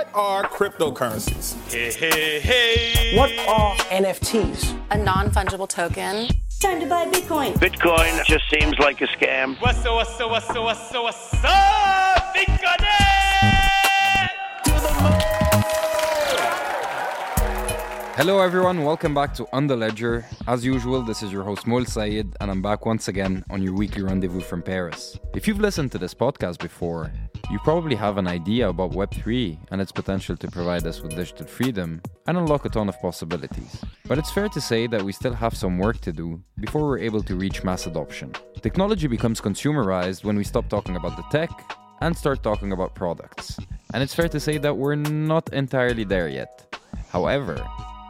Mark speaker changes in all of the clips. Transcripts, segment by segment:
Speaker 1: What are cryptocurrencies?
Speaker 2: Hey, hey, hey.
Speaker 3: What are NFTs?
Speaker 4: A non fungible token.
Speaker 5: Time to buy Bitcoin.
Speaker 6: Bitcoin just seems like a scam.
Speaker 2: What's up, what's up, what's up, what's up, what's up? Bitcoin!
Speaker 7: Hello, everyone. Welcome back to On the Ledger. As usual, this is your host Mol Sayed, and I'm back once again on your weekly rendezvous from Paris. If you've listened to this podcast before, you probably have an idea about Web3 and its potential to provide us with digital freedom and unlock a ton of possibilities. But it's fair to say that we still have some work to do before we're able to reach mass adoption. Technology becomes consumerized when we stop talking about the tech and start talking about products. And it's fair to say that we're not entirely there yet. However,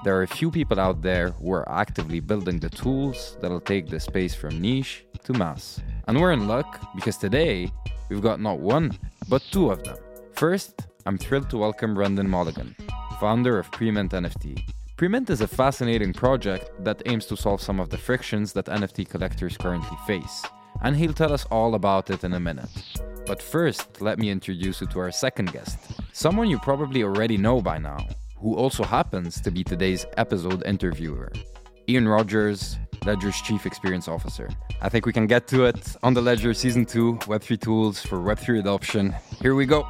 Speaker 7: there are a few people out there who are actively building the tools that'll take the space from niche to mass. And we're in luck because today we've got not one, but two of them. First, I'm thrilled to welcome Brendan Mulligan, founder of Premint NFT. Premint is a fascinating project that aims to solve some of the frictions that NFT collectors currently face, and he'll tell us all about it in a minute. But first, let me introduce you to our second guest, someone you probably already know by now who also happens to be today's episode interviewer, Ian Rogers, Ledger's Chief Experience Officer. I think we can get to it on the Ledger Season 2 Web3 Tools for Web3 Adoption. Here we go.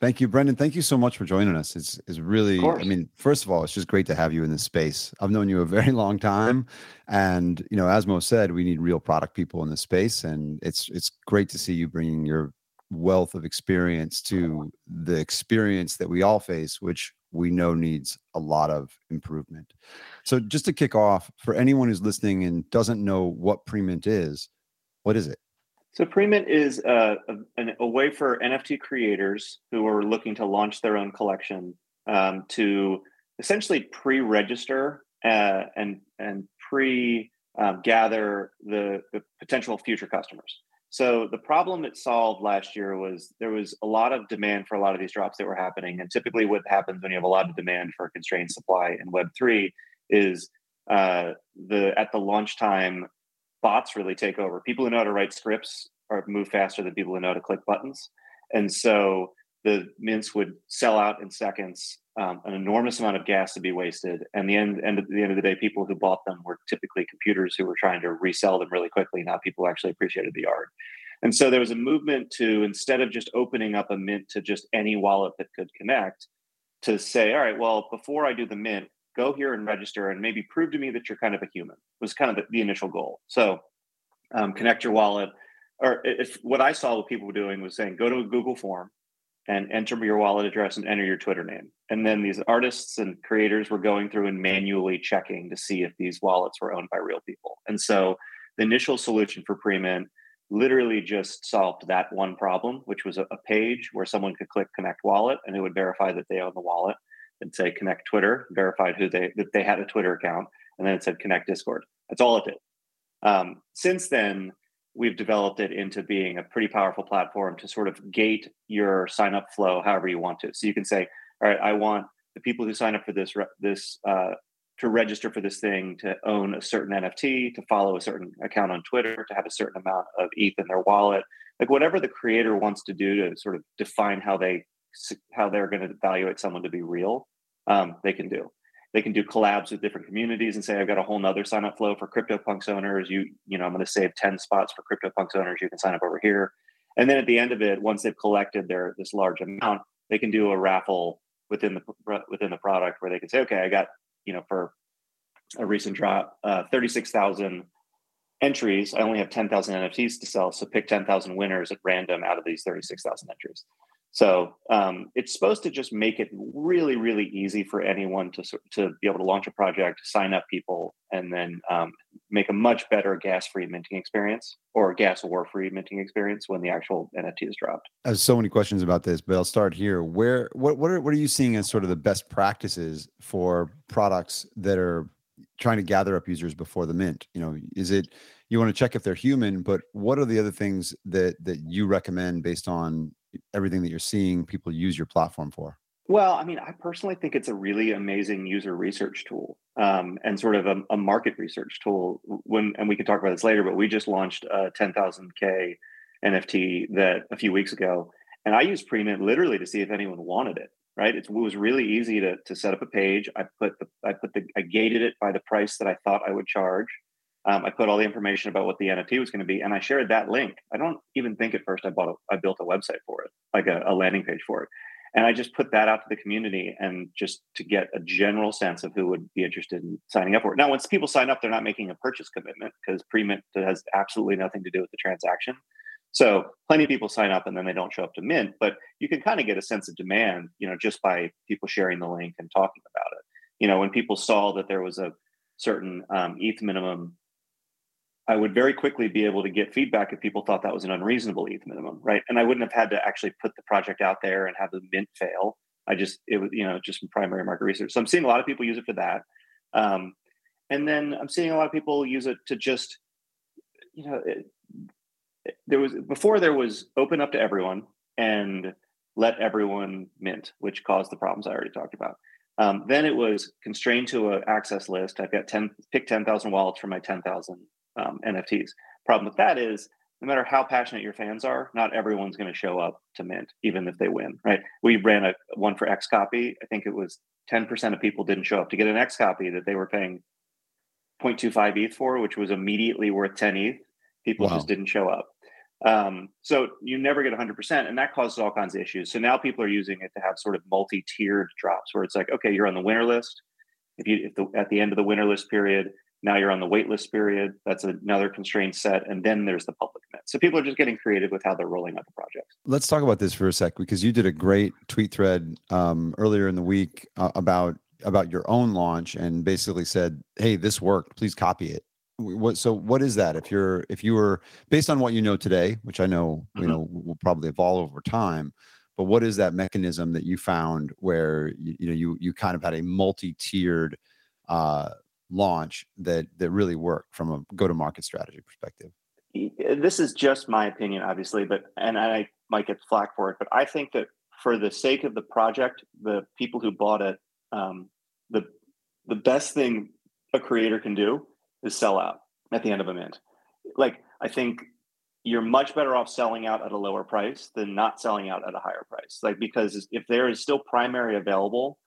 Speaker 8: Thank you, Brendan. Thank you so much for joining us. It's, it's really, I mean, first of all, it's just great to have you in this space. I've known you a very long time. And, you know, as Mo said, we need real product people in this space. And it's, it's great to see you bringing your wealth of experience to the experience that we all face, which we know needs a lot of improvement. So, just to kick off, for anyone who's listening and doesn't know what Premint is, what is it?
Speaker 9: So, Premint is a, a, a way for NFT creators who are looking to launch their own collection um, to essentially pre-register uh, and and pre um, gather the, the potential future customers. So the problem it solved last year was there was a lot of demand for a lot of these drops that were happening. And typically, what happens when you have a lot of demand for constrained supply in Web three is uh, the at the launch time, bots really take over. People who know how to write scripts are move faster than people who know how to click buttons, and so the mints would sell out in seconds. Um, an enormous amount of gas to be wasted, and the end, end at the end of the day, people who bought them were typically computers who were trying to resell them really quickly, not people who actually appreciated the art. And so there was a movement to instead of just opening up a mint to just any wallet that could connect, to say, all right, well, before I do the mint, go here and register and maybe prove to me that you're kind of a human was kind of the, the initial goal. So um, connect your wallet. Or if what I saw what people were doing was saying, go to a Google form, and enter your wallet address and enter your Twitter name. And then these artists and creators were going through and manually checking to see if these wallets were owned by real people. And so the initial solution for Premint literally just solved that one problem, which was a, a page where someone could click connect wallet and it would verify that they own the wallet and say connect Twitter, verified who they that they had a Twitter account, and then it said connect Discord. That's all it did. Um, since then, we've developed it into being a pretty powerful platform to sort of gate your sign up flow however you want to. So you can say, all right, I want the people who sign up for this this uh, to register for this thing to own a certain NFT, to follow a certain account on Twitter, to have a certain amount of ETH in their wallet, like whatever the creator wants to do to sort of define how they how they're going to evaluate someone to be real, um, they can do they can do collabs with different communities and say i've got a whole nother sign up flow for CryptoPunks owners. You you know i'm going to save 10 spots for CryptoPunks owners. You can sign up over here. And then at the end of it once they've collected their this large amount they can do a raffle within the within the product where they can say okay i got you know for a recent drop uh, 36000 entries. I only have 10000 nfts to sell so pick 10000 winners at random out of these 36000 entries so um, it's supposed to just make it really, really easy for anyone to to be able to launch a project, sign up people, and then um, make a much better gas-free minting experience or gas war-free minting experience when the actual NFT is dropped.
Speaker 8: I have so many questions about this, but I'll start here. Where what what are what are you seeing as sort of the best practices for products that are trying to gather up users before the mint? You know, is it you want to check if they're human, but what are the other things that that you recommend based on everything that you're seeing people use your platform for?
Speaker 9: Well, I mean, I personally think it's a really amazing user research tool um, and sort of a, a, market research tool. When and we can talk about this later, but we just launched a 10,000k NFT that a few weeks ago, And I used Premint literally to see if anyone wanted it. Right. It was really easy to to set up a page. I put the I put the I gated it by the price that I thought I would charge. Um, I put all the information about what the NFT was going to be, and I shared that link. I don't even think at first I bought a, I built a website for it, like a, a landing page for it, and I just put that out to the community and just to get a general sense of who would be interested in signing up for it. Now, once people sign up, they're not making a purchase commitment because Premint has absolutely nothing to do with the transaction. So plenty of people sign up and then they don't show up to mint, but you can kind of get a sense of demand, you know, just by people sharing the link and talking about it. You know, when people saw that there was a certain um, ETH minimum, I would very quickly be able to get feedback if people thought that was an unreasonable ETH minimum, right? And I wouldn't have had to actually put the project out there and have the mint fail. I just it was you know just primary market research. So I'm seeing a lot of people use it for that, um, and then I'm seeing a lot of people use it to just you know it, there was before there was open up to everyone and let everyone mint, which caused the problems I already talked about. Um, then it was constrained to an access list. I've got 10, pick 10,000 wallets for my 10,000 um, NFTs. Problem with that is no matter how passionate your fans are, not everyone's going to show up to mint, even if they win, right? We ran a one for XCOPY. I think it was 10% of people didn't show up to get an XCOPY that they were paying 0.25 ETH for, which was immediately worth 10 ETH. People wow. just didn't show up. Um, so you never get 100%, and that causes all kinds of issues. So now people are using it to have sort of multi-tiered drops, where it's like, okay, you're on the winner list. If you if the, at the end of the winner list period, now you're on the waitlist period. That's another constrained set, and then there's the public commit. So people are just getting creative with how they're rolling out the project.
Speaker 8: Let's talk about this for a sec because you did a great tweet thread um, earlier in the week uh, about about your own launch and basically said, "Hey, this worked. Please copy it." what so what is that if you're if you were based on what you know today which i know mm-hmm. you know will probably evolve over time but what is that mechanism that you found where you, you know you you kind of had a multi-tiered uh launch that that really worked from a go to market strategy perspective
Speaker 9: this is just my opinion obviously but and i might get flack for it but i think that for the sake of the project the people who bought it um, the the best thing a creator can do is sell out at the end of a mint. Like I think you're much better off selling out at a lower price than not selling out at a higher price. Like because if there is still primary available,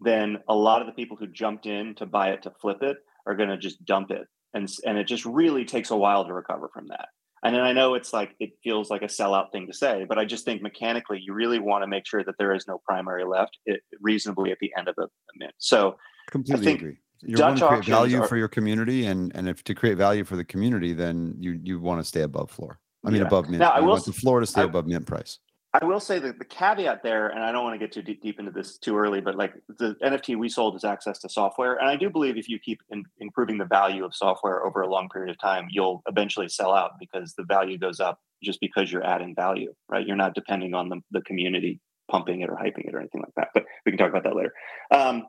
Speaker 9: then a lot of the people who jumped in to buy it to flip it are going to just dump it, and and it just really takes a while to recover from that. And then I know it's like it feels like a sellout thing to say, but I just think mechanically you really want to make sure that there is no primary left it, reasonably at the end of a, a mint. So
Speaker 8: completely
Speaker 9: I think,
Speaker 8: agree you want to create value are, for your community, and and if to create value for the community, then you you want to stay above floor. I mean, yeah. above mint.
Speaker 9: Now, I will,
Speaker 8: want the floor to stay
Speaker 9: I,
Speaker 8: above mint price.
Speaker 9: I will say that the caveat there, and I don't want to get too deep, deep into this too early, but like the NFT we sold is access to software, and I do believe if you keep in, improving the value of software over a long period of time, you'll eventually sell out because the value goes up just because you're adding value, right? You're not depending on the, the community pumping it or hyping it or anything like that. But we can talk about that later. Um,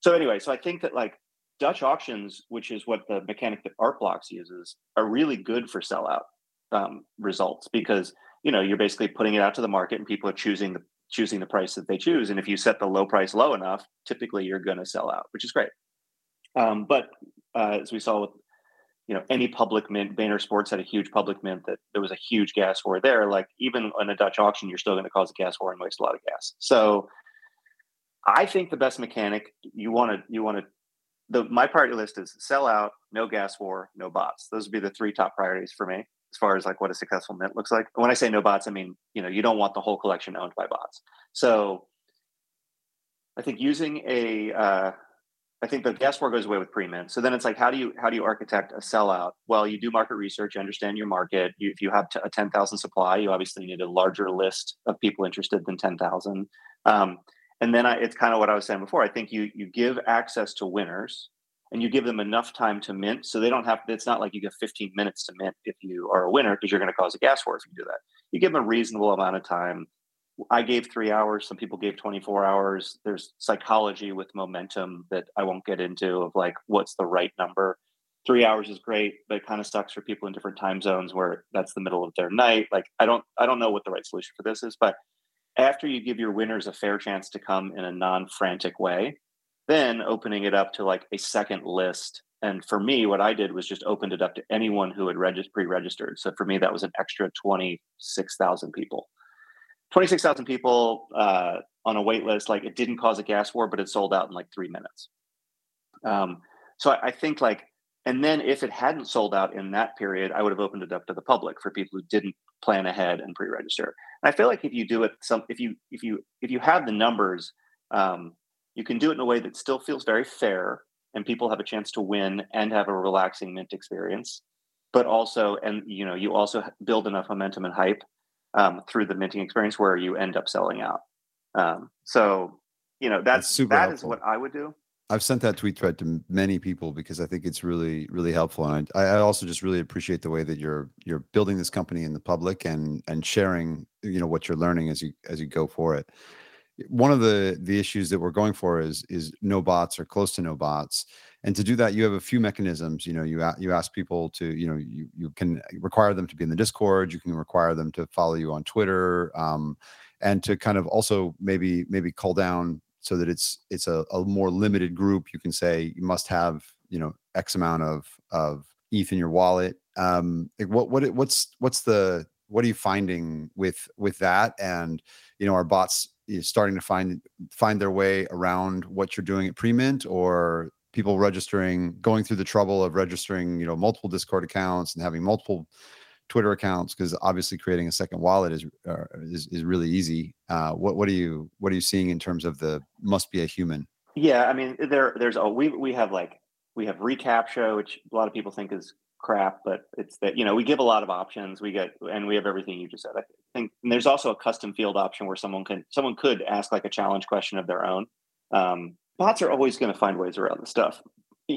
Speaker 9: so anyway, so I think that like Dutch auctions, which is what the mechanic that Art Blocks uses, are really good for sellout um, results because you know you're basically putting it out to the market and people are choosing the choosing the price that they choose. And if you set the low price low enough, typically you're going to sell out, which is great. Um, but uh, as we saw with you know any public mint, Vayner Sports had a huge public mint that there was a huge gas war there. Like even on a Dutch auction, you're still going to cause a gas war and waste a lot of gas. So I think the best mechanic you want to you want to the my priority list is sell out, no gas war, no bots. Those would be the three top priorities for me as far as like what a successful mint looks like. When I say no bots, I mean you know you don't want the whole collection owned by bots. So I think using a uh, I think the war goes away with Premint. So then it's like, how do you how do you architect a sellout? Well, you do market research, you understand your market. You, if you have a ten thousand supply, you obviously need a larger list of people interested than ten thousand. Um, and then I, it's kind of what I was saying before. I think you you give access to winners and you give them enough time to mint so they don't have it's not like you get 15 minutes to mint if you are a winner because you're going to cause a gas war if you do that. You give them a reasonable amount of time. I gave three hours some people gave 24 hours. There's psychology with momentum that i won't get into of like what's the right number. Three hours is great but it kind of sucks for people in different time zones where that's the middle of their night. Like i don't i don't know what the right solution for this is but after you give your winners a fair chance to come in a non-frantic way then opening it up to like a second list and for me what i did was just opened it up to anyone who had regist- pre-registered so for me that was an extra 26000 people 26,000 people uh, on a wait list. Like it didn't cause a gas war, but it sold out in like three minutes. Um, so I, I think like, and then if it hadn't sold out in that period, I would have opened it up to the public for people who didn't plan ahead and pre-register. And I feel like if you do it, some if you if you if you have the numbers, um, you can do it in a way that still feels very fair, and people have a chance to win and have a relaxing mint experience. But also, and you know, you also build enough momentum and hype um, through the minting experience where you end up selling out. Um, so, you know, that's, that's that is what I would do.
Speaker 8: I've sent that tweet thread to many people because I think it's really, really helpful, and I, I also just really appreciate the way that you're you're building this company in the public and and sharing, you know, what you're learning as you as you go for it. One of the the issues that we're going for is is no bots or close to no bots, and to do that, you have a few mechanisms. You know, you you ask people to, you know, you you can require them to be in the Discord, you can require them to follow you on Twitter, um, and to kind of also maybe maybe call down so that it's it's a, a more limited group. You can say you must have you know x amount of of eth in your wallet. Um like what what what's what's the what are you finding with with that? And you know are bots starting to find find their way around what you're doing at Premint or people registering going through the trouble of registering you know multiple discord accounts and having multiple Twitter accounts because obviously creating a second wallet is uh, is, is really easy. Uh, what what are you what are you seeing in terms of the must be a human?
Speaker 9: Yeah, I mean there there's a we we have like we have reCAPTCHA, which a lot of people think is crap, but it's that you know we give a lot of options. We get and we have everything you just said. I think there's also a custom field option where someone can someone could ask like a challenge question of their own. Um, bots are always going to find ways around the stuff.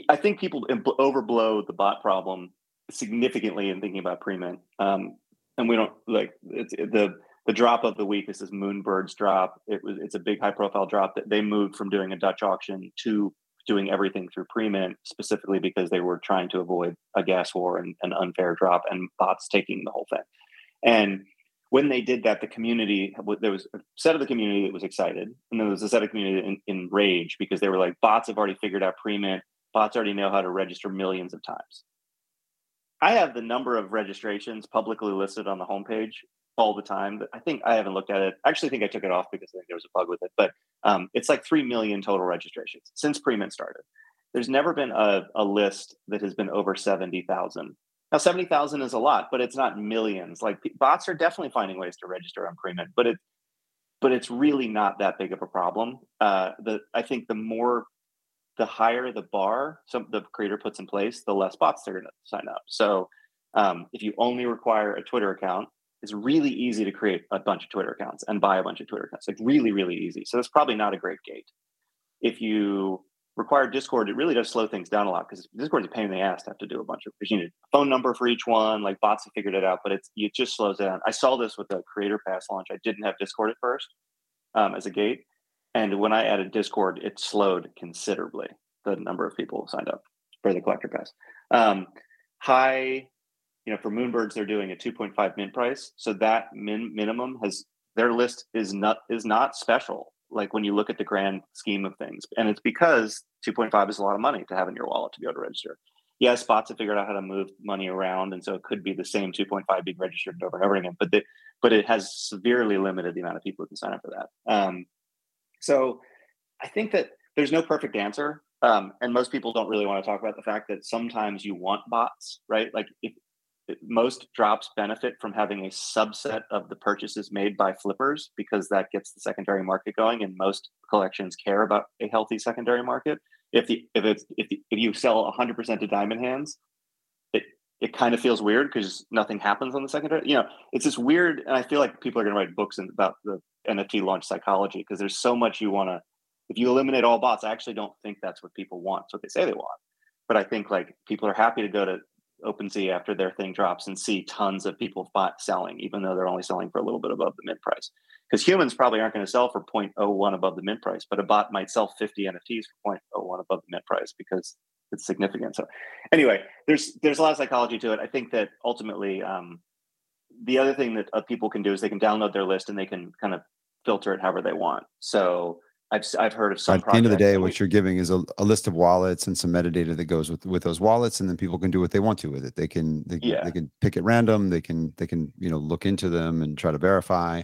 Speaker 9: I think people overblow the bot problem significantly in thinking about Premint. Um, and we don't like it's it, the the drop of the week. This is Moonbird's drop. It was it's a big high profile drop that they moved from doing a Dutch auction to doing everything through Premint specifically because they were trying to avoid a gas war and an unfair drop and bots taking the whole thing. And when they did that, the community there was a set of the community that was excited, and then there was a set of community in, rage because they were like, bots have already figured out Premint. Bots already know how to register millions of times. I have the number of registrations publicly listed on the homepage all the time. I think I haven't looked at it. I actually think I took it off because I think there was a bug with it. But um, it's like three million total registrations since Premint started. There's never been a, a list that has been over seventy thousand. Now, seventy thousand is a lot, but it's not millions. Like bots are definitely finding ways to register on Premint, but it, but it's really not that big of a problem. Uh, the I think the more the higher the bar some the creator puts in place, the less bots they're going to sign up. So um, if you only require a Twitter account, it's really easy to create a bunch of Twitter accounts and buy a bunch of Twitter accounts. Like really, really easy. So that's probably not a great gate. If you require Discord, it really does slow things down a lot because Discord is a pain in the ass to have to do a bunch of because you need a phone number for each one. Like bots have figured it out, but it's it just slows down. I saw this with the Creator Pass launch. I didn't have Discord at first um, as a gate, and when I added Discord, it slowed considerably the number of people signed up for the collector pass. Um, high, you know, for Moonbirds, they're doing a 2.5 min price. So that min minimum has their list is not is not special. Like when you look at the grand scheme of things, and it's because 2.5 is a lot of money to have in your wallet to be able to register. Yes, bots have figured out how to move money around, and so it could be the same 2.5 being registered over and over again. But the, but it has severely limited the amount of people who can sign up for that. Um, so I think that there's no perfect answer. Um, and most people don't really want to talk about the fact that sometimes you want bots, right? Like if most drops benefit from having a subset of the purchases made by flippers because that gets the secondary market going, and most collections care about a healthy secondary market. If the if it's if, the, if you sell 100% to diamond hands, it it kind of feels weird because nothing happens on the secondary. You know, it's just weird, and I feel like people are going to write books about the NFT launch psychology because there's so much you want to. If you eliminate all bots, I actually don't think that's what people want. It's what they say they want. But I think like people are happy to go to OpenSea after their thing drops and see tons of people selling, even though they're only selling for a little bit above the mint price. Because humans probably aren't going to sell for 0.01 above the mint price, but a bot might sell 50 NFTs for 0.01 above the mint price because it's significant. So anyway, there's there's a lot of psychology to it. I think that ultimately um, the other thing that uh, people can do is they can download their list and they can kind of filter it however they want. So I've I've heard of some.
Speaker 8: At the end of the day, what you're giving is a, a, list of wallets and some metadata that goes with with those wallets, and then people can do what they want to with it. They can they, yeah. they can pick at random. They can they can you know look into them and try to verify.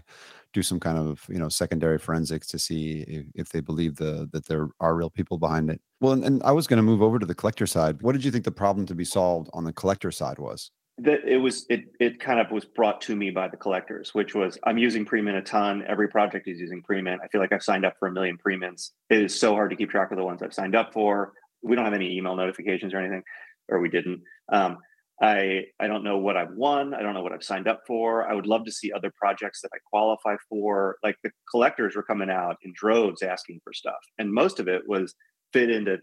Speaker 8: do some kind of you know secondary forensics to see if, if they believe the that there are real people behind it. Well, and, and I was going to move over to the collector side. What did you think the problem to be solved on the collector side was?
Speaker 9: That it was it it kind of was brought to me by the collectors, which was I'm using Premint a ton. Every project is using Premint. I feel like I've signed up for a million Premints. It is so hard to keep track of the ones I've signed up for. We don't have any email notifications or anything, or we didn't. Um, I I don't know what I've won. I don't know what I've signed up for. I would love to see other projects that I qualify for. Like the collectors were coming out in droves asking for stuff, and most of it was fit into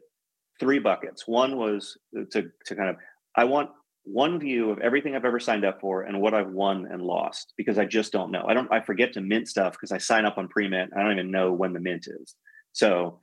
Speaker 9: three buckets. One was to to kind of I want one view of everything I've ever signed up for and what I've won and lost because I just don't know. I don't I forget to mint stuff because I sign up on Premint. I don't even know when the mint is. So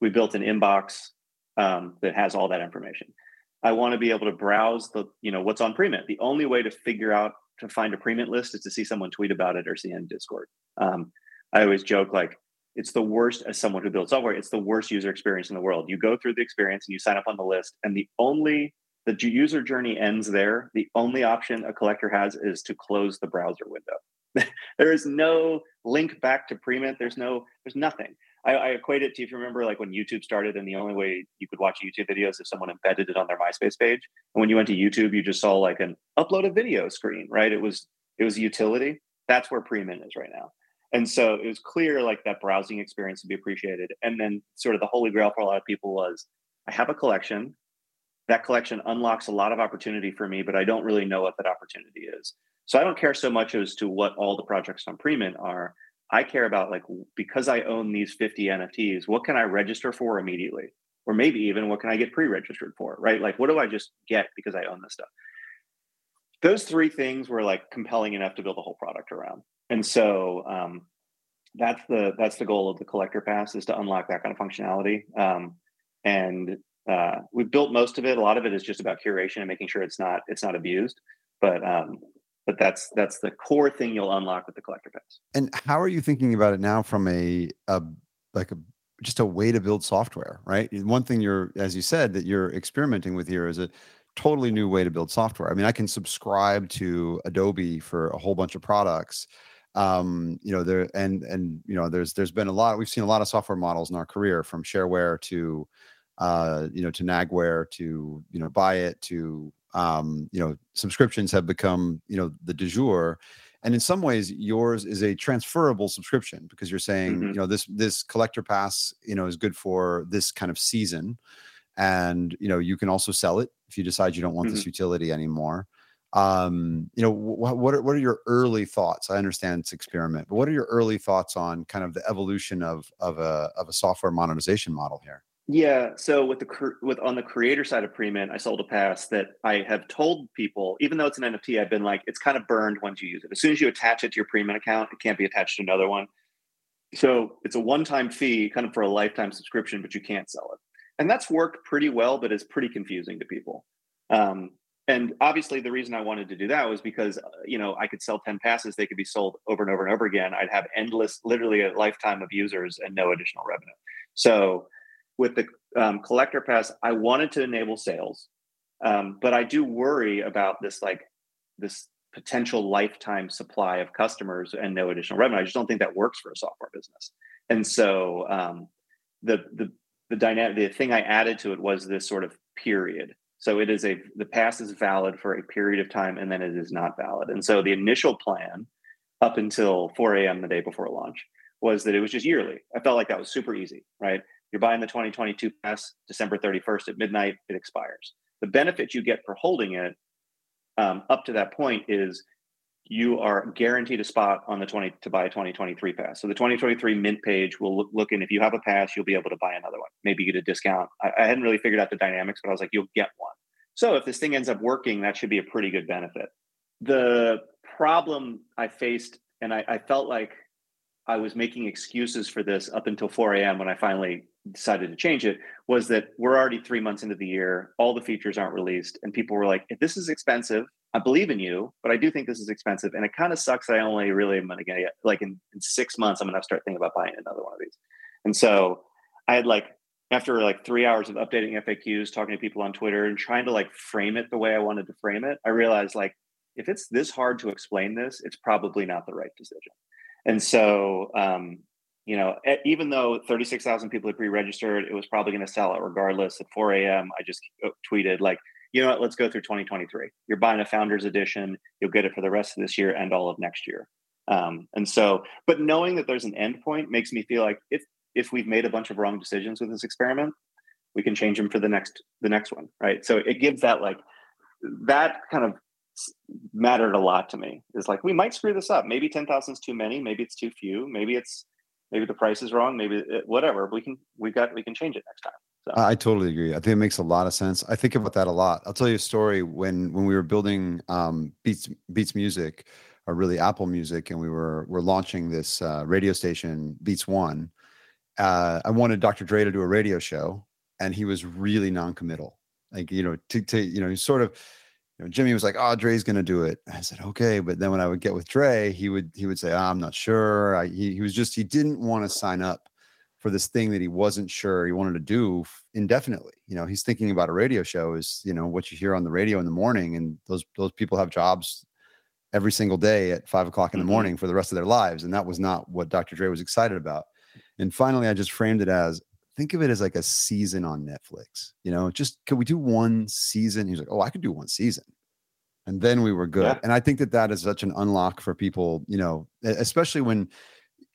Speaker 9: we built an inbox um, that has all that information. I want to be able to browse the, you know, what's on Premint. The only way to figure out to find a Premint list is to see someone tweet about it or see in Discord. Um, I always joke like it's the worst as someone who builds software. It's the worst user experience in the world. You go through the experience and you sign up on the list, and the only the user journey ends there. The only option a collector has is to close the browser window. there is no link back to Premint. There's no, there's nothing. I, I, equate it to if you remember like when YouTube started and the only way you could watch YouTube videos if someone embedded it on their MySpace page. And when you went to YouTube, you just saw like an upload a video screen, right? It was it was a utility. That's where Premint is right now. And so it was clear like that browsing experience to be appreciated. And then sort of the holy grail for a lot of people was I have a collection. That collection unlocks a lot of opportunity for me, but I don't really know what that opportunity is. So I don't care so much as to what all the projects on Premint are. I care about like because I own these 50 NFTs, what can I register for immediately? Or maybe even what can I get pre-registered for, right? Like what do I just get because I own this stuff? Those three things were like compelling enough to build a whole product around. And so um, that's the that's the goal of the collector pass is to unlock that kind of functionality. Um, and uh, we built most of it. A lot of it is just about curation and making sure it's not it's not abused. But um, but that's that's the core thing you'll unlock with the collector pass.
Speaker 8: And how are you thinking about it now from a, a like a just a way to build software, right? One thing you're, as you said, that you're experimenting with here is a totally new way to build software. I mean, I can subscribe to Adobe for a whole bunch of products. Um, you know, there and and you know, there's there's been a lot. We've seen a lot of software models in our career, from shareware to uh, you know, to Nagware to you know, buy it to um, you know, subscriptions have become, you know, the de jour. And in some ways, yours is a transferable subscription because you're saying, mm-hmm. you know, this this collector pass, you know, is good for this kind of season, and you know, you can also sell it if you decide you don't want mm-hmm. this utility anymore. Um, you know, wh- what are, what are your early thoughts? I understand it's experiment, but what are your early thoughts on kind of the evolution of of a of a software monetization model here?
Speaker 9: Yeah. So with the with on the creator side of Premint, I sold a pass that I have told people, even though it's an NFT, I've been like, it's kind of burned once you use it. As soon as you attach it to your Premint account, it can't be attached to another one. So it's a one-time fee, kind of for a lifetime subscription, but you can't sell it. And that's worked pretty well, but it's pretty confusing to people. Um, and obviously, the reason I wanted to do that was because uh, you know I could sell ten passes; they could be sold over and over and over again. I'd have endless, literally a lifetime of users and no additional revenue. So with the um, collector pass, I wanted to enable sales, um, but I do worry about this like this potential lifetime supply of customers and no additional revenue. I just don't think that works for a software business. And so um, the the the dynamic the thing I added to it was this sort of period. So it is a the pass is valid for a period of time and then it is not valid. And so the initial plan up until 4 a.m. the day before launch was that it was just yearly. I felt like that was super easy, right? You're buying the 2022 pass December 31st at midnight, it expires. The benefit you get for holding it um, up to that point is you are guaranteed a spot on the 20 to buy a 2023 pass. So the 2023 mint page will look, look in. If you have a pass, you'll be able to buy another one. Maybe get a discount. I, I hadn't really figured out the dynamics, but I was like, you'll get one. So if this thing ends up working, that should be a pretty good benefit. The problem I faced, and I, I felt like I was making excuses for this up until 4 a.m. when I finally decided to change it was that we're already three months into the year. All the features aren't released. And people were like, if this is expensive, I believe in you, but I do think this is expensive. And it kind of sucks that I only really am going to get like in, in six months, I'm going to start thinking about buying another one of these. And so I had like, after like three hours of updating FAQs, talking to people on Twitter and trying to like frame it the way I wanted to frame it, I realized like, if it's this hard to explain this, it's probably not the right decision. And so, um, you know, even though 36,000 people had pre-registered, it was probably going to sell out regardless. At 4 a.m., I just uh, tweeted like, you know what, let's go through 2023. You're buying a founder's edition. You'll get it for the rest of this year and all of next year. Um, and so, but knowing that there's an end point makes me feel like if if we've made a bunch of wrong decisions with this experiment, we can change them for the next the next one, right? So it gives that like that kind of mattered a lot to me. Is like we might screw this up. Maybe ten thousand is too many. Maybe it's too few. Maybe it's maybe the price is wrong. Maybe it, whatever. We can we got we can change it next time.
Speaker 8: So. I totally agree. I think it makes a lot of sense. I think about that a lot. I'll tell you a story when when we were building um, Beats Beats Music, or really Apple Music, and we were we're launching this uh, radio station Beats One. Uh, I wanted Dr. Dre to do a radio show, and he was really non-committal. Like you know, to to you know, sort of you know, Jimmy was like, "Oh, Dre's going to do it." I said, "Okay," but then when I would get with Dre, he would he would say, oh, "I'm not sure." I, he he was just he didn't want to sign up for this thing that he wasn't sure he wanted to do indefinitely. You know, he's thinking about a radio show is you know what you hear on the radio in the morning, and those those people have jobs every single day at five o'clock in the mm-hmm. morning for the rest of their lives, and that was not what Dr. Dre was excited about. And finally, I just framed it as think of it as like a season on Netflix. You know, just could we do one season? He's like, oh, I could do one season. And then we were good. Yeah. And I think that that is such an unlock for people, you know, especially when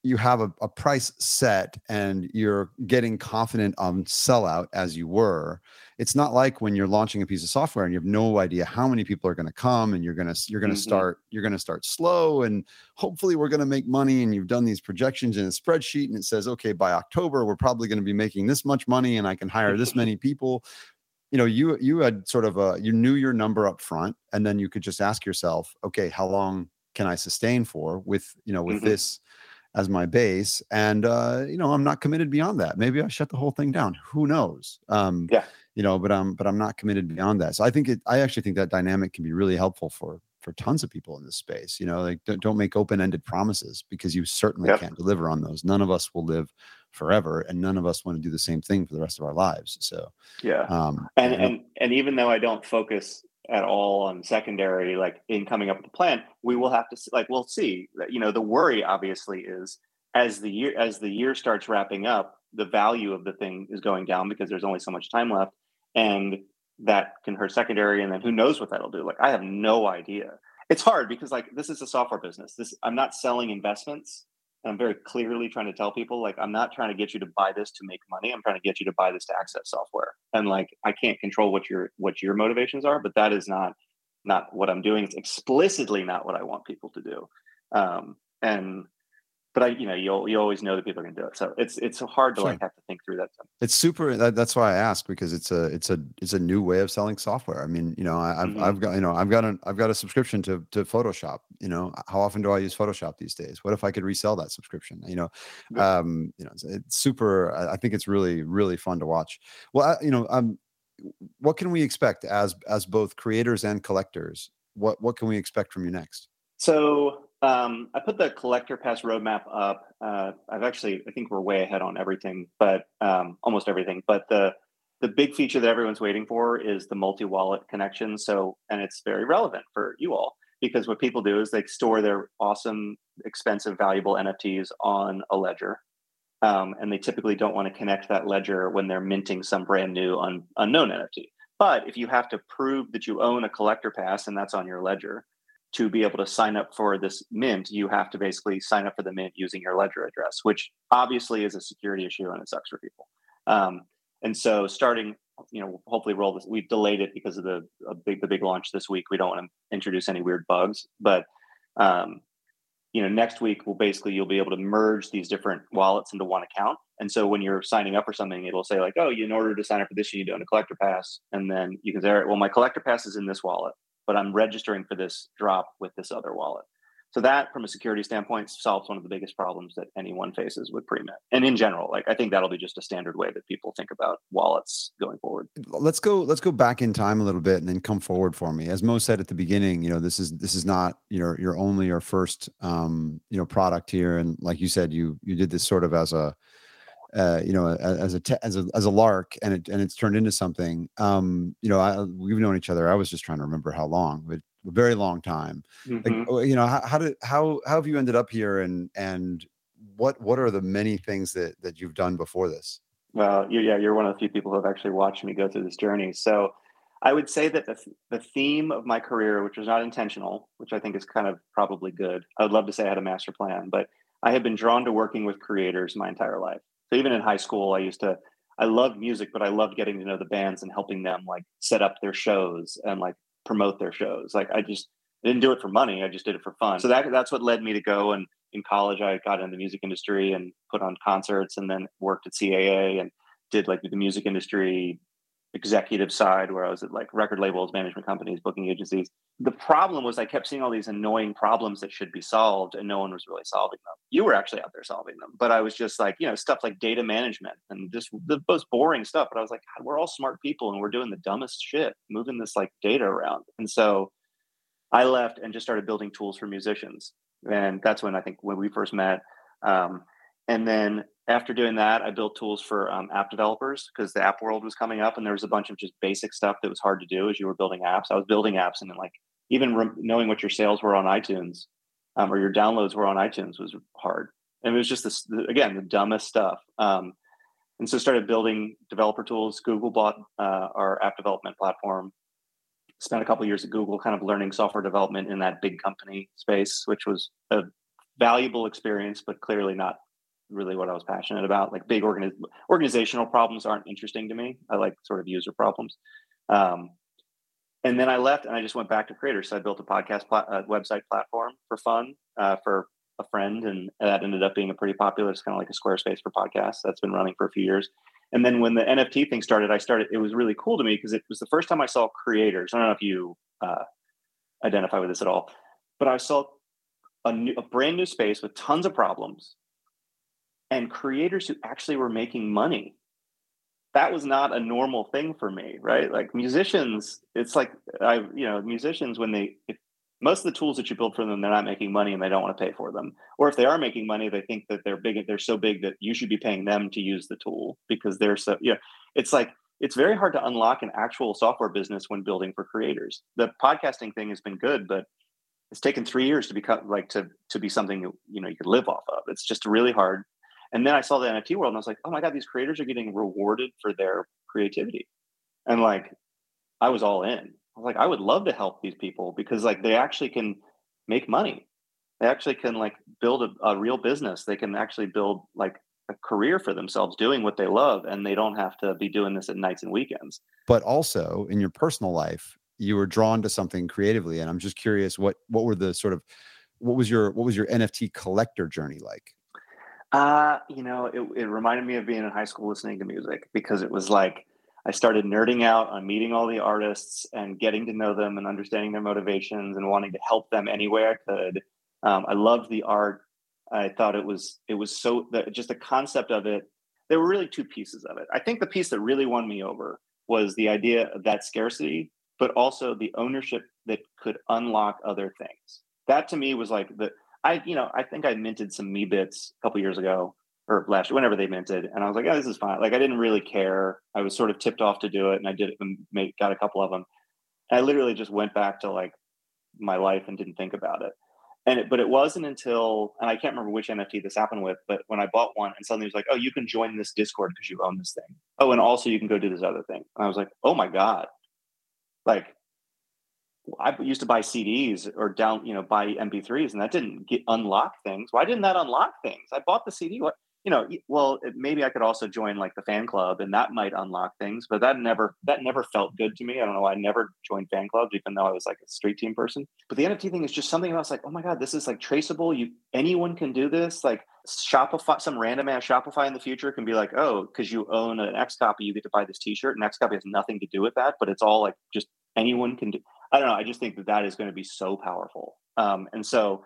Speaker 8: you have a, a price set and you're getting confident on sellout as you were it's not like when you're launching a piece of software and you have no idea how many people are going to come and you're going to you're going to mm-hmm. start you're going to start slow and hopefully we're going to make money and you've done these projections in a spreadsheet and it says okay by october we're probably going to be making this much money and i can hire this many people you know you you had sort of a you knew your number up front and then you could just ask yourself okay how long can i sustain for with you know with mm-hmm. this as my base and uh you know i'm not committed beyond that. Maybe i shut the whole thing down. Who knows? Um
Speaker 9: yeah.
Speaker 8: you know but i'm but i'm not committed beyond that. So i think it i actually think that dynamic can be really helpful for for tons of people in this space you know like don't, don't make open-ended promises because you certainly yep. can't deliver on those. None of us will live forever and none of us want to do the same thing for the rest of our lives so
Speaker 9: yeah. um and and and even though i don't focus at all on secondary like in coming up with a plan we will have to like we'll see. You know the worry obviously is as the year as the year starts wrapping up the value of the thing is going down because there's only so much time left and that can hurt secondary and then who knows what that'll do? Like i have no idea. It's hard because like this is a software business. This i'm not selling investments I'm very clearly trying to tell people like I'm not trying to get you to buy this to make money. I'm trying to get you to buy this to access software. And like I can't control what your what your motivations are, but that is not not what I'm doing. It's explicitly not what I want people to do. Um, and but I, you know, you you always know that people are going to do it. So it's it's so hard to sure. like have to think through that.
Speaker 8: It's super. That, that's why I ask because it's a it's a it's a new way of selling software. I mean, you know, I, have mm-hmm. I've got you know I've got an I've got a subscription to to Photoshop. You know, how often do I use Photoshop these days? What if I could resell that subscription? You know, yeah. um, you know, it's, it's, super. I think it's really really fun to watch. Well, I, you know, um, what can we expect as as both creators and collectors? What what can we expect from you next?
Speaker 9: So um, I put the collector pass roadmap up. Uh, I've actually, I think we're way ahead on everything, but um, almost everything. But the the big feature that everyone's waiting for is the multi wallet connection. So, and it's very relevant for you all because what people do is they store their awesome, expensive, valuable NFTs on a ledger, um, and they typically don't want to connect that ledger when they're minting some brand new un, unknown NFT. But if you have to prove that you own a collector pass and that's on your ledger, to be able to sign up for this mint, you have to basically sign up for the mint using your ledger address, which obviously is a security issue and it sucks for people. Um, and so, starting, you know, hopefully roll this. We've delayed it because of the big the big launch this week. We don't want to introduce any weird bugs, but um, you know, next week we'll basically you'll be able to merge these different wallets into one account. And so when you're signing up for something, it'll say like, oh, in order to sign up for this, you need to own a collector pass, and then you can say, all right, well, my collector pass is in this wallet but I'm registering for this drop with this other wallet. So that, from a security standpoint, solves one of the biggest problems that anyone faces with Premint. And in general, like I think that'll be just a standard way that people think about wallets going forward.
Speaker 8: Let's go. Let's go back in time a little bit and then come forward for me. As Mo said at the beginning, you know, this is this is not your your only or first um, you know product here. And like you said, you you did this sort of as a uh, you know, as a te- as a as a lark, and it and it's turned into something. Um, you know, I, we've known each other. I was just trying to remember how long, but a very long time.
Speaker 9: Mhm.
Speaker 8: Like, you know, how, how did how how have you ended up here, and and what what are the many things that that you've done before this?
Speaker 9: Well, you, yeah, you're one of the few people who have actually watched me go through this journey. So, I would say that the the theme of my career, which was not intentional, which I think is kind of probably good. I would love to say I had a master plan, but I have been drawn to working with creators my entire life. So even in high school, I used to. I loved music, but I loved getting to know the bands and helping them like set up their shows and like promote their shows. Like I just didn't do it for money. I just did it for fun. So that that's what led me to go and in college I got in the music industry and put on concerts and then worked at CAA and did like the music industry executive side where I was at like record labels, management companies, booking agencies. The problem was I kept seeing all these annoying problems that should be solved and no one was really solving them. You were actually out there solving them, but I was just like, you know, stuff like data management and just the most boring stuff. But I was like, God, we're all smart people and we're doing the dumbest shit, moving this like data around. And so I left and just started building tools for musicians. And that's when I think when we first met. Um, and then after doing that, I built tools for um, app developers because the app world was coming up, and there was a bunch of just basic stuff that was hard to do as you were building apps. I was building apps, and then like even re- knowing what your sales were on iTunes um, or your downloads were on iTunes was hard. And it was just this again the dumbest stuff. Um, and so started building developer tools. Google bought uh, our app development platform. Spent a couple years at Google, kind of learning software development in that big company space, which was a valuable experience, but clearly not really what I was passionate about. Like big organiz- organizational problems aren't interesting to me. I like sort of user problems. Um, and then I left and I just went back to creators. So I built a podcast website platform for fun uh, for a friend, and that ended up being a pretty popular. It's kind of like a Squarespace for podcasts. That's been running for a few years. And then when the NFT thing started, I started. It was really cool to me because it was the first time I saw creators. I don't know if you uh, identify with this at all, but I saw a, new, a brand new space with tons of problems and creators who actually were making money that was not a normal thing for me right? Like musicians it's like i you know musicians when they if, most of the tools that you build for them they're not making money and they don't want to pay for them. Or if they are making money they think that they're big they're so big that you should be paying them to use the tool because they're so yeah it's like it's very hard to unlock an actual software business when building for creators. The podcasting thing has been good but it's taken three years to become like to to be something you know you could live off of. It's just really hard and then I saw the NFT world and I was like, oh my God, these creators are getting rewarded for their creativity. And like, I was all in. I was like, I would love to help these people because like they actually can make money. They actually can like build a, a real business. They can actually build like a career for themselves doing what they love and they don't have to be doing this at nights and weekends.
Speaker 8: But also in your personal life, you were drawn to something creatively. And I'm just curious what what were the sort of what was your what was your NFT collector journey like?
Speaker 9: Uh, you know, it, it reminded me of being in high school listening to music because it was like I started nerding out on meeting all the artists and getting to know them and understanding their motivations and wanting to help them any way I could. Um, I loved the art. I thought it was it was so that just the concept of it. There were really two pieces of it. I think the piece that really won me over was the idea of that scarcity, but also the ownership that could unlock other things. That to me was like the I, you know, I think I minted some Meebits a couple years ago or last year, whenever they minted, and I was like, "Oh, this is fine." Like, I didn't really care. I was sort of tipped off to do it, and I did it and made, got a couple of them. And I literally just went back to like my life and didn't think about it. And it, but it wasn't until, and I can't remember which NFT this happened with, but when I bought one, and suddenly it was like, "Oh, you can join this Discord because you own this thing." Oh, and also you can go do this other thing. And I was like, "Oh my god!" Like I used to buy CDs or down, you know, buy MP3s, and that didn't get unlock things. Why didn't that unlock things? I bought the CD. What, you know? Well, maybe I could also join like the fan club, and that might unlock things. But that never, that never felt good to me. I don't know. I never joined fan clubs, even though I was like a street team person. But the NFT thing is just something else. Like, oh my god, this is like traceable. You anyone can do this. Like Shopify, some random ass Shopify in the future can be like, oh, because you own an XCOPY, you get to buy this T-shirt, and XCOPY has nothing to do with that. But it's all like just anyone can do. I don't know. I just think that that is going to be so powerful. Um, and so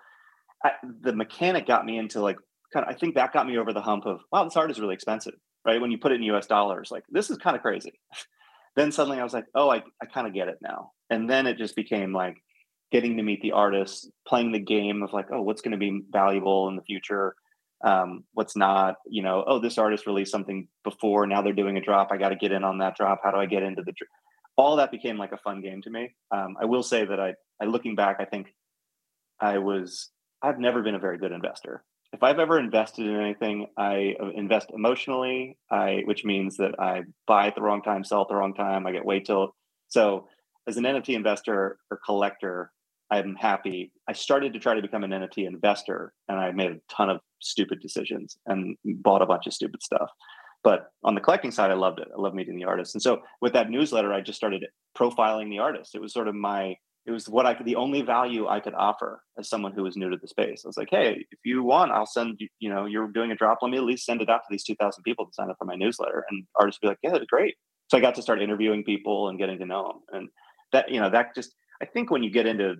Speaker 9: I, the mechanic got me into like kind of, I think that got me over the hump of, wow, this art is really expensive, right? When you put it in US dollars, like this is kind of crazy. then suddenly I was like, oh, I, I kind of get it now. And then it just became like getting to meet the artists, playing the game of like, oh, what's going to be valuable in the future? Um, what's not, you know, oh, this artist released something before. Now they're doing a drop. I got to get in on that drop. How do I get into the all that became like a fun game to me. Um, I will say that I, I looking back, I think I was I've never been a very good investor. If I've ever invested in anything, I invest emotionally, I which means that I buy at the wrong time, sell at the wrong time, I get wait till so as an NFT investor or collector, I'm happy. I started to try to become an NFT investor and I made a ton of stupid decisions and bought a bunch of stupid stuff. But on the collecting side, I loved it. I love meeting the artists. And so with that newsletter, I just started profiling the artist. It was sort of my, it was what I could, the only value I could offer as someone who was new to the space. I was like, hey, if you want, I'll send you, you know, you're doing a drop. Let me at least send it out to these 2,000 people to sign up for my newsletter. And artists be like, yeah, that's great. So I got to start interviewing people and getting to know them. And that, you know, that just, I think when you get into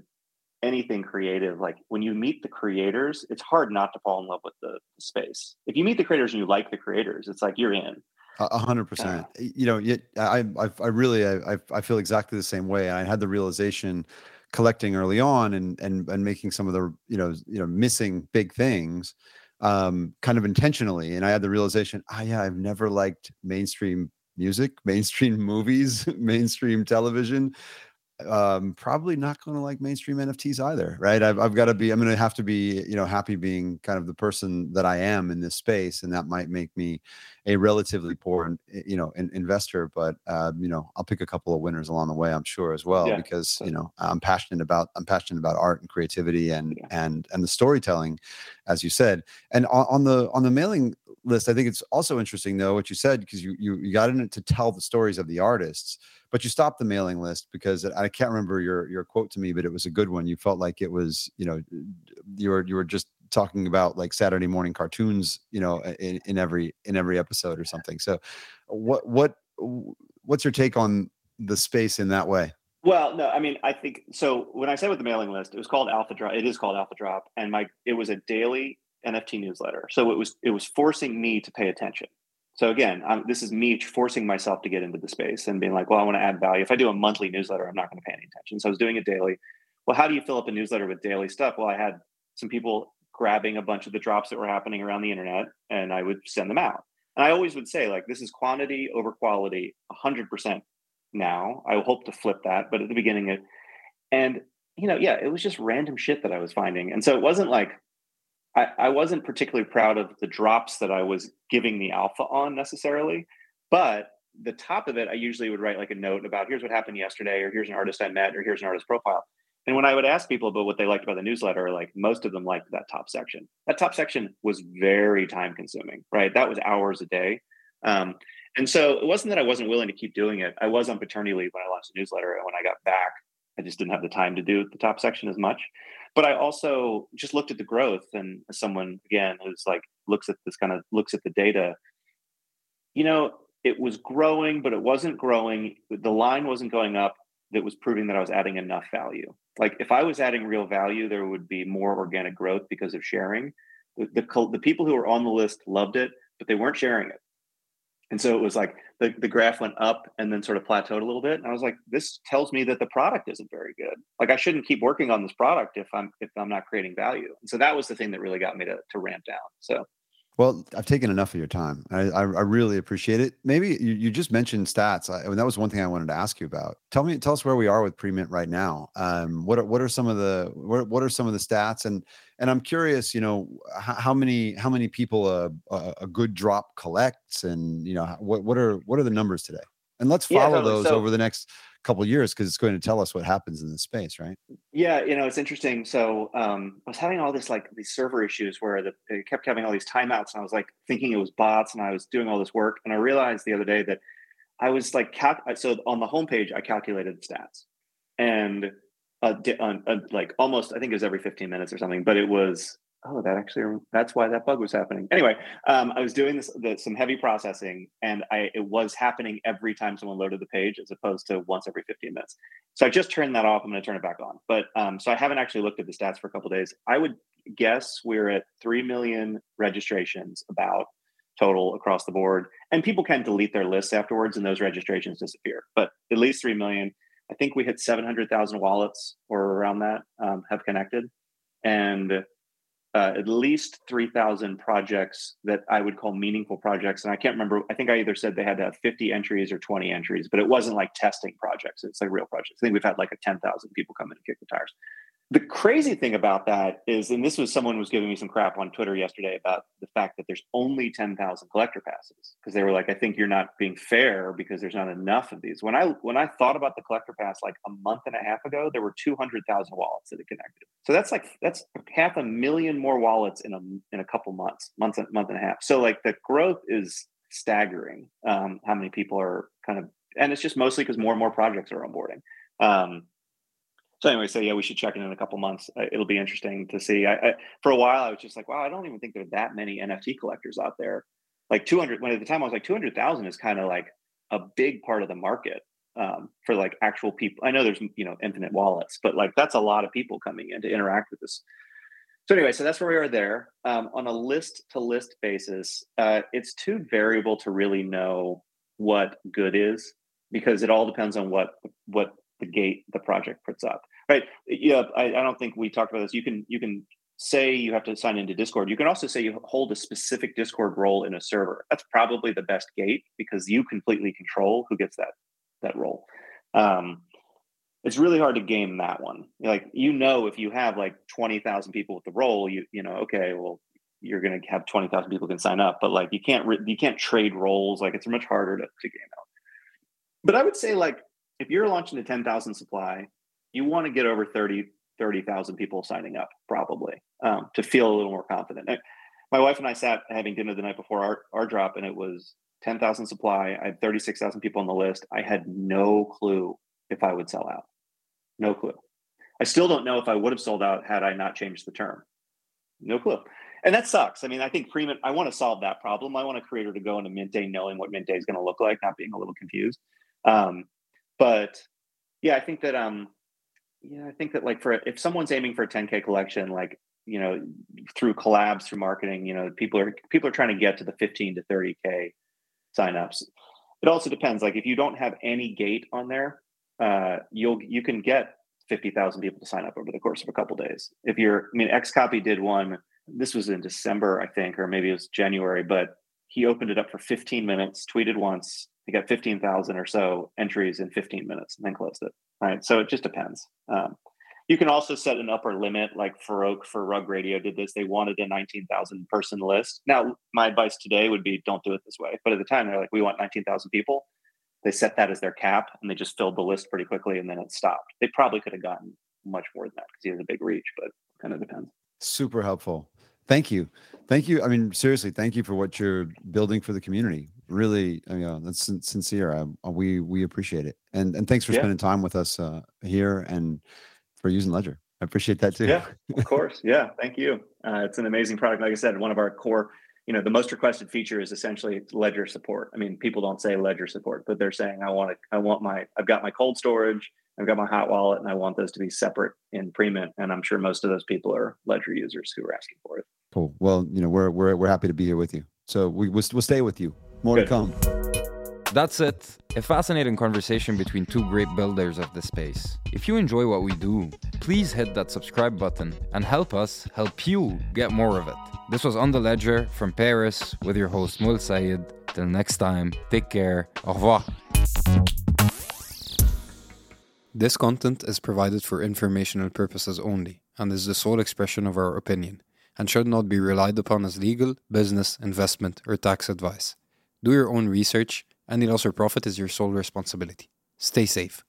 Speaker 9: anything creative, like when you meet the creators, it's hard not to fall in love with the, space. If you meet the creators and you like the creators, it's like you're in.
Speaker 8: A hundred percent. You know, yet I, I, I really, I, I feel exactly the same way. I had the realization collecting early on and and and making some of the you know you know missing big things um kind of intentionally and i had the realization ah yeah i've never liked mainstream music mainstream movies mainstream television um, probably not going to like mainstream NFTs either, right? I've, I've got to be, I'm going to have to be, you know, happy being kind of the person that I am in this space. And that might make me a relatively poor, you know, an investor, but, uh, you know, I'll pick a couple of winners along the way, I'm sure as well, yeah. because, you know, I'm passionate about, I'm passionate about art and creativity and, yeah. and, and the storytelling, as you said, and on, on the, on the mailing list, I think it's also interesting though, what you said, because you, you, you got in it to tell the stories of the artists but you stopped the mailing list because I can't remember your your quote to me, but it was a good one. You felt like it was, you know, you were you were just talking about like Saturday morning cartoons, you know, in, in every in every episode or something. So, what what what's your take on the space in that way?
Speaker 9: Well, no, I mean, I think so. When I said with the mailing list, it was called Alpha Drop. It is called Alpha Drop, and my it was a daily NFT newsletter. So it was it was forcing me to pay attention. So again, I'm, this is me forcing myself to get into the space and being like, well, I want to add value. If I do a monthly newsletter, I'm not going to pay any attention. So I was doing it daily. Well, how do you fill up a newsletter with daily stuff? Well, I had some people grabbing a bunch of the drops that were happening around the internet, and I would send them out. And I always would say, like, this is quantity over quality, 100% now. I hope to flip that, but at the beginning, it, and you know, yeah, it was just random shit that I was finding, and so it wasn't like I, I wasn't particularly proud of the drops that I was giving the alpha on necessarily, but the top of it, I usually would write like a note about here's what happened yesterday, or here's an artist I met, or here's an artist profile. And when I would ask people about what they liked about the newsletter, like most of them liked that top section. That top section was very time consuming, right? That was hours a day. Um, and so it wasn't that I wasn't willing to keep doing it. I was on paternity leave when I launched the newsletter. And when I got back, I just didn't have the time to do the top section as much but I also just looked at the growth and as someone again who's like looks at this kind of looks at the data, you know, it was growing, but it wasn't growing. The line wasn't going up that was proving that I was adding enough value. Like if I was adding real value, there would be more organic growth because of sharing. The, the, the people who were on the list loved it, but they weren't sharing it. And so it was like the, the graph went up and then sort of plateaued a little bit. And I was like, this tells me that the product isn't very good. Like I shouldn't keep working on this product if I'm if I'm not creating value. And so that was the thing that really got me to to ramp down. So
Speaker 8: well, I've taken enough of your time. I, I, I really appreciate it. Maybe you, you just mentioned stats. I, I mean, that was one thing I wanted to ask you about. Tell me, tell us where we are with Premint right now. Um, what are what are some of the what, what are some of the stats? And and I'm curious, you know, how, how many how many people a, a, a good drop collects, and you know, what what are what are the numbers today? And let's follow yeah, totally. those so, over the next couple years because it's going to tell us what happens in the space, right?
Speaker 9: Yeah, you know, it's interesting. So um, I was having all this like these server issues where the, they kept having all these timeouts, and I was like thinking it was bots, and I was doing all this work, and I realized the other day that I was like, cal- so on the homepage, I calculated the stats, and uh, uh, like almost, I think it was every 15 minutes or something, but it was oh, that actually that's why that bug was happening. Anyway, um, I was doing this the, some heavy processing, and I it was happening every time someone loaded the page, as opposed to once every 15 minutes. So I just turned that off. I'm going to turn it back on. But um, so I haven't actually looked at the stats for a couple days. I would guess we're at three million registrations about total across the board, and people can delete their lists afterwards, and those registrations disappear. But at least three million. I think we hit 700,000 wallets or around that um, have connected, and uh, at least 3,000 projects that I would call meaningful projects. And I can't remember, I think I either said they had to have 50 entries or 20 entries, but it wasn't like testing projects. It's like real projects. I think we've had like a 10,000 people come in and kick the tires the crazy thing about that is, and this was someone was giving me some crap on Twitter yesterday about the fact that there's only 10,000 collector passes because they were like, I think you're not being fair because there's not enough of these. When I when I thought about the collector pass like a month and a half ago, there were 200,000 wallets that it connected. So that's like that's half a million more wallets in a in a couple months, months month and a half. So like the growth is staggering. Um, how many people are kind of, and it's just mostly because more and more projects are onboarding. Um, so anyway, so yeah, we should check in in a couple months. It'll be interesting to see. I, I, for a while, I was just like, wow, I don't even think there are that many NFT collectors out there. Like 200. When at the time I was like 200,000 is kind of like a big part of the market um, for like actual people. I know there's you know infinite wallets, but like that's a lot of people coming in to interact with this. So anyway, so that's where we are there. Um, on a list to list basis, uh, it's too variable to really know what good is because it all depends on what what the gate the project puts up right. Yeah I, I don't think we talked about this. You can you can say you have to sign into discord. You can also say you hold a specific discord role in a server. That's probably the best gate because you completely control who gets that that role. Um, it's really hard to game that one. Like you know if you have like 20000 people with the role you you know okay well you're going to have 20,000 people can sign up but like you can't re- you can't trade roles. Like it's much harder to, to game out. But i would say like if you're launching a 10,000 supply you want to get over 30 30,000 people signing up probably um, to feel a little more confident. My wife and I sat having dinner the night before our, our drop and it was 10,000 supply. I had 36,000 people on the list. I had no clue if I would sell out. No clue. I still don't know if I would have sold out had I not changed the term. No clue. And that sucks. I mean, I think pre I want to solve that problem. I want a creator to go into mint day knowing what mint day is going to look like, not being a little confused. Um, but yeah, I think that um, yeah, I think that like for if someone's aiming for a 10k collection, like you know, through collabs, through marketing, you know, people are people are trying to get to the 15 to 30k signups. It also depends. Like if you don't have any gate on there, uh, you'll you can get 50,000 people to sign up over the course of a couple days. If you're, I mean, XCOPY did one. This was in December, I think, or maybe it was January, but he opened it up for 15 minutes, tweeted once, he got 15,000 or so entries in 15 minutes and then closed it. Right. So it just depends. Um, you can also set an upper limit, like Farokh for Rug Radio did this. They wanted a 19,000 person list. Now, my advice today would be don't do it this way. But at the time, they're like, we want 19,000 people. They set that as their cap and they just filled the list pretty quickly and then it stopped. They probably could have gotten much more than that because he has a big reach, but kind of depends.
Speaker 8: Super helpful. Thank you. Thank you. I mean, seriously, thank you for what you're building for the community. Really, you know, that's sincere. I, we we appreciate it, and and thanks for yeah. spending time with us uh, here and for using Ledger. I appreciate that too.
Speaker 9: Yeah, of course. Yeah, thank you. Uh, it's an amazing product. Like I said, one of our core, you know, the most requested feature is essentially Ledger support. I mean, people don't say Ledger support, but they're saying, I want to, I want my, I've got my cold storage, I've got my hot wallet, and I want those to be separate in Premint. And I'm sure most of those people are Ledger users who are asking for it.
Speaker 8: Cool. Well, you know, we're we're we're happy to be here with you. So we we'll, we'll stay with you. More Good. to come.
Speaker 7: That's it. A fascinating conversation between two great builders of the space. If you enjoy what we do, please hit that subscribe button and help us help you get more of it. This was On the Ledger from Paris with your host Mul Sayed. Till next time, take care. Au revoir. This content is provided for informational purposes only and is the sole expression of our opinion and should not be relied upon as legal, business, investment, or tax advice. Do your own research. Any loss or profit is your sole responsibility. Stay safe.